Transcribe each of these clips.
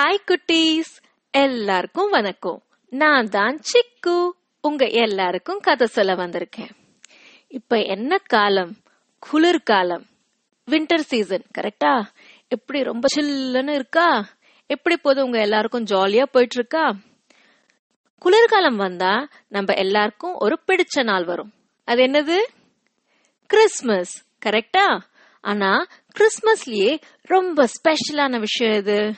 Hi குட்டீஸ். எல்லாருக்கும் வணக்கம். நான் தான் சிக்கு. உங்க எல்லாருக்கும் கதை சொல்ல வந்திருக்கேன். இப்ப என்ன காலம்? குளிர்காலம் வின்டர் சீசன் கரெக்டா எப்படி ரொம்ப சில்லுன்னு இருக்கா? எப்படி போதும் உங்க எல்லாருக்கும் ஜாலியா போயிட்டு இருக்கா குளிர்காலம் வந்தா நம்ம எல்லாருக்கும் ஒரு பிடிச்ச நாள் வரும். அது என்னது? கிறிஸ்மஸ் கரெக்டா ஆனா கிறிஸ்மஸ்லயே ரொம்ப ஸ்பெஷலான விஷயம் இது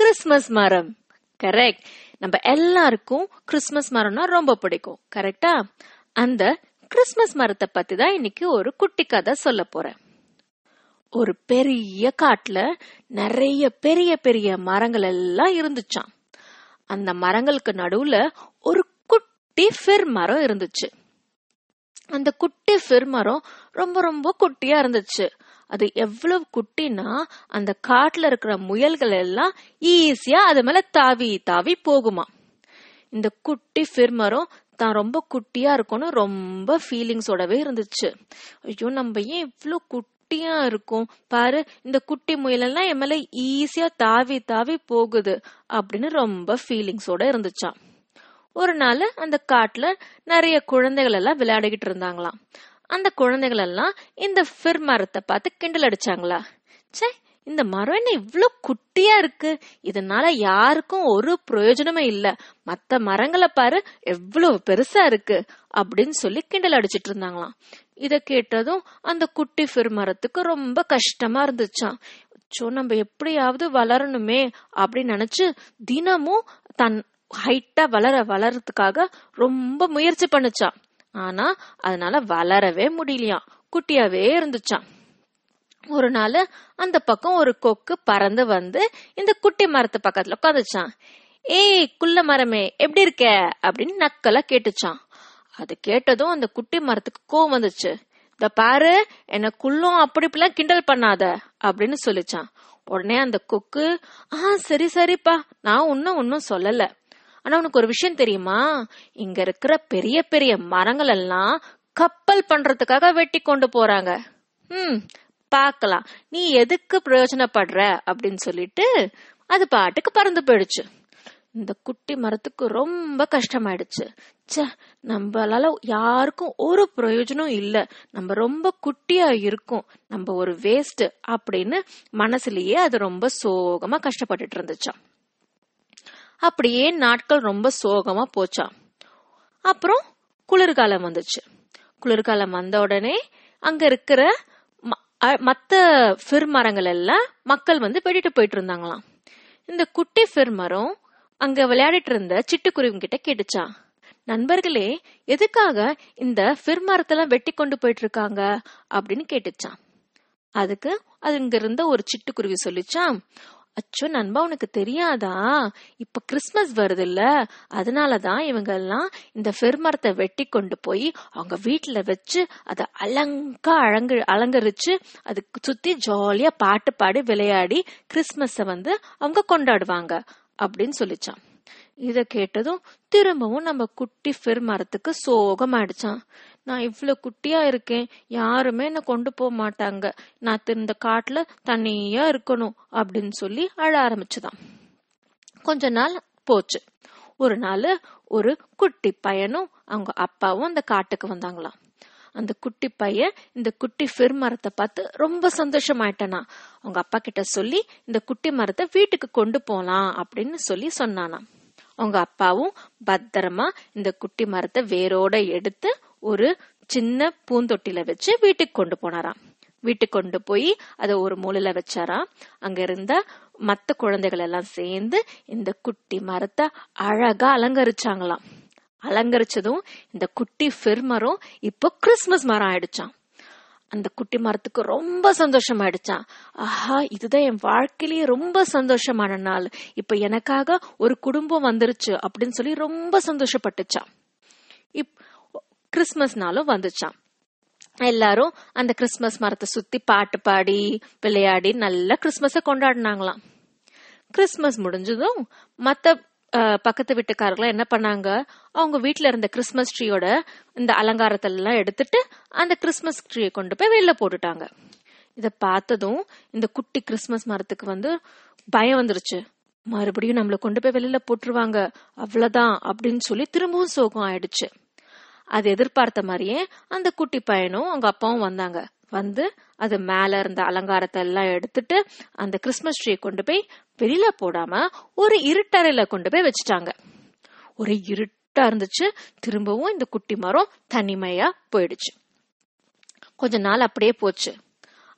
கிறிஸ்மஸ் மரம். கரெக்ட் நம்ம எல்லாருக்கும் கிறிஸ்மஸ் மரம்னா ரொம்ப பிடிக்கும். கரெக்டா அந்த கிறிஸ்மஸ் மரத்தை பத்தி தான் இன்னைக்கு ஒரு குட்டி கதை சொல்ல போறேன். ஒரு பெரிய காட்டுல நிறைய பெரிய பெரிய மரங்கள் எல்லாம் இருந்துச்சாம். அந்த மரங்களுக்கு நடுவுல ஒரு குட்டி ஃபிர் மரம் இருந்துச்சு. அந்த குட்டி ஃபிர் மரம் ரொம்ப ரொம்ப குட்டியா இருந்துச்சு. அது எவ்வளவு குட்டினா அந்த காட்டுல இருக்கிற முயல்கள் எல்லாம் ஈஸியா அது மேல தாவி தாவி போகுமா. இந்த குட்டி ஃபிர்மரும் தான் ரொம்ப குட்டியா இருக்கும்னு ரொம்ப ஃபீலிங்ஸோடவே இருந்துச்சு. ஐயோ நம்ம ஏன் இவ்வளோ குட்டியா இருக்கும்? பாரு இந்த குட்டி முயலெல்லாம் என் மேல ஈஸியா தாவி தாவி போகுது அப்படின்னு ரொம்ப ஃபீலிங்ஸோட இருந்துச்சாம். ஒரு நாள் அந்த காட்டுல நிறைய குழந்தைகள் எல்லாம் விளையாடிக்கிட்டு இருந்தாங்களாம். அந்த குழந்தைகள் எல்லாம் இந்த ஃபிர் மரத்தை பார்த்து கிண்டல் அடிச்சாங்களா? ச்சே இந்த மரம் என்ன இவ்வளோ குட்டியா இருக்கு? இதனால யாருக்கும் ஒரு பிரயோஜனமே இல்ல. மத்த மரங்களை பாரு எவ்வளவு பெருசா இருக்கு அப்படின்னு சொல்லி கிண்டல் அடிச்சிட்டு இருந்தாங்களாம். இத கேட்டதும் அந்த குட்டி ஃபிர் மரத்துக்கு ரொம்ப கஷ்டமா இருந்துச்சாம். சோ நம்ம எப்படியாவது வளரணுமே அப்படின்னு நினைச்சு தினமும் தன் ஹைட்டா வளர வளர்றதுக்காக ரொம்ப முயற்சி பண்ணுச்சான் ஆனா அதனால வளரவே முடியலையாம். குட்டியாவே இருந்துச்சான் ஒரு நாள் அந்த பக்கம் ஒரு கொக்கு பறந்து வந்து இந்த குட்டி மரத்து பக்கத்துல உட்காந்துச்சான் ஏய் குள்ள மரமே எப்படி இருக்க? அப்படின்னு நக்கலா கேட்டுச்சான் அது கேட்டதும் அந்த குட்டி மரத்துக்கு கோவம் வந்துச்சு. இந்த பாரு என்ன குள்ளும் அப்படி இப்படிலாம் கிண்டல் பண்ணாத அப்படின்னு சொல்லிச்சான் உடனே அந்த கொக்கு ஆ சரி சரிப்பா நான் ஒன்னும் ஒன்னும் சொல்லல. ஆனா உனக்கு ஒரு விஷயம் தெரியுமா? இங்க இருக்கிற பெரிய பெரிய மரங்கள் எல்லாம் கப்பல் பண்றதுக்காக வெட்டி கொண்டு போறாங்க. ம் பார்க்கலாம். நீ எதுக்கு பிரயோஜனப்படுற? அப்படின்னு சொல்லிட்டு அது பாட்டுக்கு பறந்து போயிடுச்சு. இந்த குட்டி மரத்துக்கு ரொம்ப கஷ்டமாயிடுச்சு. ச்சே நம்மளால யாருக்கும் ஒரு பிரயோஜனம் இல்ல. நம்ம ரொம்ப குட்டியா இருக்கும். நம்ம ஒரு வேஸ்ட் அப்படின்னு மனசுலயே அது ரொம்ப சோகமா கஷ்டப்பட்டுட்டு இருந்துச்சான் அப்படியே நாட்கள் ரொம்ப சோகமா போச்சா. அப்புறம் குளிர்காலம் வந்துச்சு. குளிர்காலம் வந்த உடனே அங்க இருக்கிற ம- மத்த ஃபிர் மரங்கள் எல்லாம் மக்கள் வந்து வெட்டிட்டு போயிட்டு இருந்தாங்களாம். இந்த குட்டி ஃபிர் மரம் அங்க விளையாடிட்டு இருந்த சிட்டுக்குருவி கிட்ட கேட்டுச்சான் நண்பர்களே எதுக்காக இந்த ஃபிர் மரத்தெல்லாம் வெட்டி கொண்டு போயிட்டு இருக்காங்க? அப்படின்னு கேட்டுச்சான் அதுக்கு அது இங்க இருந்த ஒரு சிட்டுக்குருவி சொல்லிச்சான் அச்சோ நண்பா உனக்கு தெரியாதா? இப்ப கிறிஸ்மஸ் வருது இல்ல அதனாலதான் இவங்க எல்லாம் இந்த பெருமரத்தை வெட்டி கொண்டு போய் அவங்க வீட்டுல வச்சு அதை அலங்கா அழங்கு அலங்கரிச்சு அதுக்கு சுத்தி ஜாலியா பாட்டு பாடி விளையாடி கிறிஸ்மஸ வந்து அவங்க கொண்டாடுவாங்க அப்படின்னு சொல்லிச்சான். இத கேட்டதும் திரும்பவும் நம்ம குட்டி ஃபிர் மரத்துக்கு சோகமாயிடுச்சான் நான் இவ்வளோ குட்டியா இருக்கேன் யாருமே என்ன கொண்டு போக மாட்டாங்க. நான் இந்த காட்டுல தனியா இருக்கணும் அப்படின்னு சொல்லி அழ ஆரம்பிச்சுதான். கொஞ்ச நாள் போச்சு. ஒரு நாள் ஒரு குட்டி பையனும் அவங்க அப்பாவும் அந்த காட்டுக்கு வந்தாங்களாம். அந்த குட்டி பையன் இந்த குட்டி ஃபிர் மரத்தை பார்த்து ரொம்ப சந்தோஷமாயிட்டனா. அவங்க அப்பா கிட்ட சொல்லி இந்த குட்டி மரத்தை வீட்டுக்கு கொண்டு போலாம் அப்படின்னு சொல்லி சொன்னானாம். அவங்க அப்பாவும் பத்திரமா இந்த குட்டி மரத்தை வேரோட எடுத்து ஒரு சின்ன பூந்தொட்டில வச்சு வீட்டுக்கு கொண்டு போனாராம். வீட்டுக்கு கொண்டு போய் அதை ஒரு மூலையில வச்சாராம். அங்க இருந்த மத்த குழந்தைகள் எல்லாம் சேர்ந்து இந்த குட்டி மரத்தை அழகா அலங்கரிச்சாங்களாம். அலங்கரிச்சதும் இந்த குட்டி ஃபிர்மரும் இப்போ கிறிஸ்மஸ் மரம் ஆயிடுச்சான் அந்த குட்டி மரத்துக்கு ரொம்ப சந்தோஷமாயிடுச்சான் ஆஹா இதுதான் என் வாழ்க்கையிலேயே ரொம்ப சந்தோஷமான நாள். இப்ப எனக்காக ஒரு குடும்பம் வந்துருச்சு அப்படின்னு சொல்லி ரொம்ப சந்தோஷப்பட்டுச்சான் இப் கிறிஸ்மஸ் நாளும் வந்துச்சான் எல்லாரும் அந்த கிறிஸ்மஸ் மரத்தை சுத்தி பாட்டு பாடி விளையாடி நல்ல கிறிஸ்மஸ கொண்டாடினாங்களாம். கிறிஸ்மஸ் முடிஞ்சதும் மத்த பக்கத்து வீட்டுக்காரர்கள் என்ன பண்ணாங்க? அவங்க வீட்டுல இருந்த கிறிஸ்மஸ் ட்ரீயோட இந்த அலங்காரத்தை எல்லாம் எடுத்துட்டு அந்த கிறிஸ்மஸ் ட்ரீயை கொண்டு போய் வெளில போட்டுட்டாங்க. இதை பார்த்ததும் இந்த குட்டி கிறிஸ்மஸ் மரத்துக்கு வந்து பயம் வந்துருச்சு. மறுபடியும் நம்மள கொண்டு போய் வெளியில போட்டுருவாங்க. அவ்வளவுதான் அப்படின்னு சொல்லி திரும்பவும் சோகம் ஆயிடுச்சு. அது எதிர்பார்த்த மாதிரியே அந்த குட்டி பையனும் அவங்க அப்பாவும் வந்தாங்க. வந்து அது மேல இருந்த அலங்காரத்தை எல்லாம் எடுத்துட்டு அந்த கிறிஸ்மஸ் ட்ரீ கொண்டு போய் வெளியில போடாம ஒரு இருட்டறையில கொண்டு போய் வச்சுட்டாங்க. ஒரு இருட்டா இருந்துச்சு. திரும்பவும் இந்த குட்டி மரம் தனிமையா போயிடுச்சு. கொஞ்ச நாள் அப்படியே போச்சு.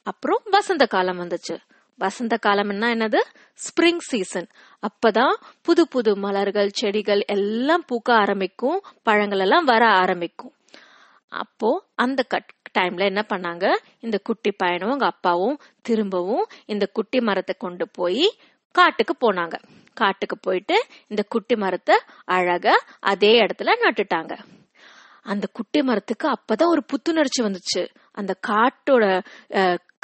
அப்புறம் வசந்த காலம் வந்துச்சு. வசந்த காலம்னா என்னது? ஸ்ப்ரிங் சீசன் அப்பதான் புது புது மலர்கள் செடிகள் எல்லாம் பூக்க ஆரம்பிக்கும். பழங்கள் எல்லாம் வர ஆரம்பிக்கும். அப்போ அந்த கட் டைம்ல என்ன பண்ணாங்க? இந்த குட்டி பையனும் அவங்க அப்பாவும் திரும்பவும் இந்த குட்டி மரத்தை கொண்டு போய் காட்டுக்கு போனாங்க. காட்டுக்கு போயிட்டு இந்த குட்டி மரத்தை அழகா அதே இடத்துல நட்டுட்டாங்க. அந்த குட்டி மரத்துக்கு அப்பதான் ஒரு புத்துணர்ச்சி வந்துச்சு. அந்த காட்டோட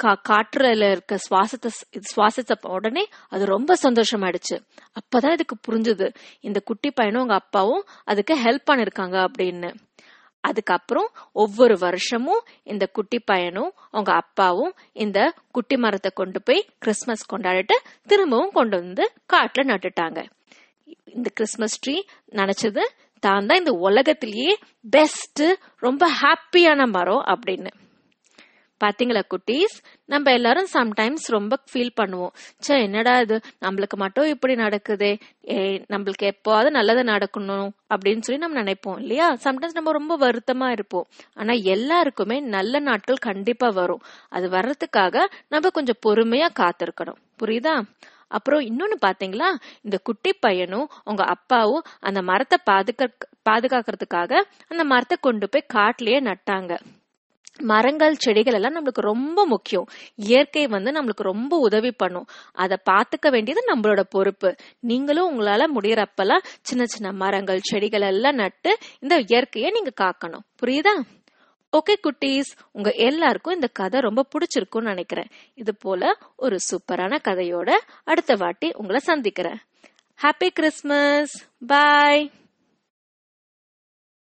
கா- காற்றுல இருக்க சுவாசத்தை சுவாசித்த உடனே அது ரொம்ப சந்தோஷமாயிடுச்சு. அப்பதான் இதுக்கு புரிஞ்சுது. இந்த குட்டி பையனும் அவங்க அப்பாவும் அதுக்கு ஹெல்ப் பண்ணிருக்காங்க அப்படின்னு. அதுக்கப்புறம் ஒவ்வொரு வருஷமும் இந்த குட்டி பையனும் அவங்க அப்பாவும் இந்த குட்டி மரத்தை கொண்டு போய் கிறிஸ்மஸ் கொண்டாடிட்டு திரும்பவும் கொண்டு வந்து காட்டுல நட்டுட்டாங்க. இந்த கிறிஸ்மஸ் ட்ரீ நினைச்சது தான் தான் இந்த உலகத்திலேயே பெஸ்ட் ரொம்ப ஹாப்பியான மரம் அப்படின்னு. பாத்தீங்களா குட்டீஸ்? நம்ம எல்லாரும் சம்டைம்ஸ் ரொம்ப ஃபீல் பண்ணுவோம். ச்சே என்னடா இது? நம்மளுக்கு மட்டும் இப்படி நடக்குதே. ஏ நம்மளுக்கு எப்போவாவது நல்லது நடக்கணும் அப்படின்னு சொல்லி நம்ம நினைப்போம் இல்லையா? சம்டைம்ஸ் நம்ம ரொம்ப வருத்தமா இருப்போம். ஆனா எல்லாருக்குமே நல்ல நாட்கள் கண்டிப்பா வரும். அது வர்றதுக்காக நம்ம கொஞ்சம் பொறுமையா காத்திருக்கணும். புரியுதா? அப்புறம் இன்னொன்னு பாத்தீங்களா? இந்த குட்டி பையனும் உங்க அப்பாவும் அந்த மரத்தை பாதுகா பாதுகாக்கிறதுக்காக அந்த மரத்தை கொண்டு போய் காட்டிலேயே நட்டாங்க. மரங்கள் செடிகள் எல்லாம் நம்மளுக்கு ரொம்ப முக்கியம். இயற்கை வந்து நம்மளுக்கு ரொம்ப உதவி பண்ணும். அதை பார்த்துக்க வேண்டியது நம்மளோட பொறுப்பு. நீங்களும் உங்களால முடியறப்பெல்லாம் சின்ன சின்ன மரங்கள் செடிகள் எல்லாம் நட்டு இந்த இயற்கையை நீங்க காக்கணும். புரியுதா? ஓகே குட்டீஸ். உங்க எல்லாருக்கும் இந்த கதை ரொம்ப பிடிச்சிருக்கும்னு நினைக்கிறேன். இது போல ஒரு சூப்பரான கதையோட அடுத்த வாட்டி உங்களை சந்திக்கிறேன். ஹாப்பி கிறிஸ்மஸ் பாய்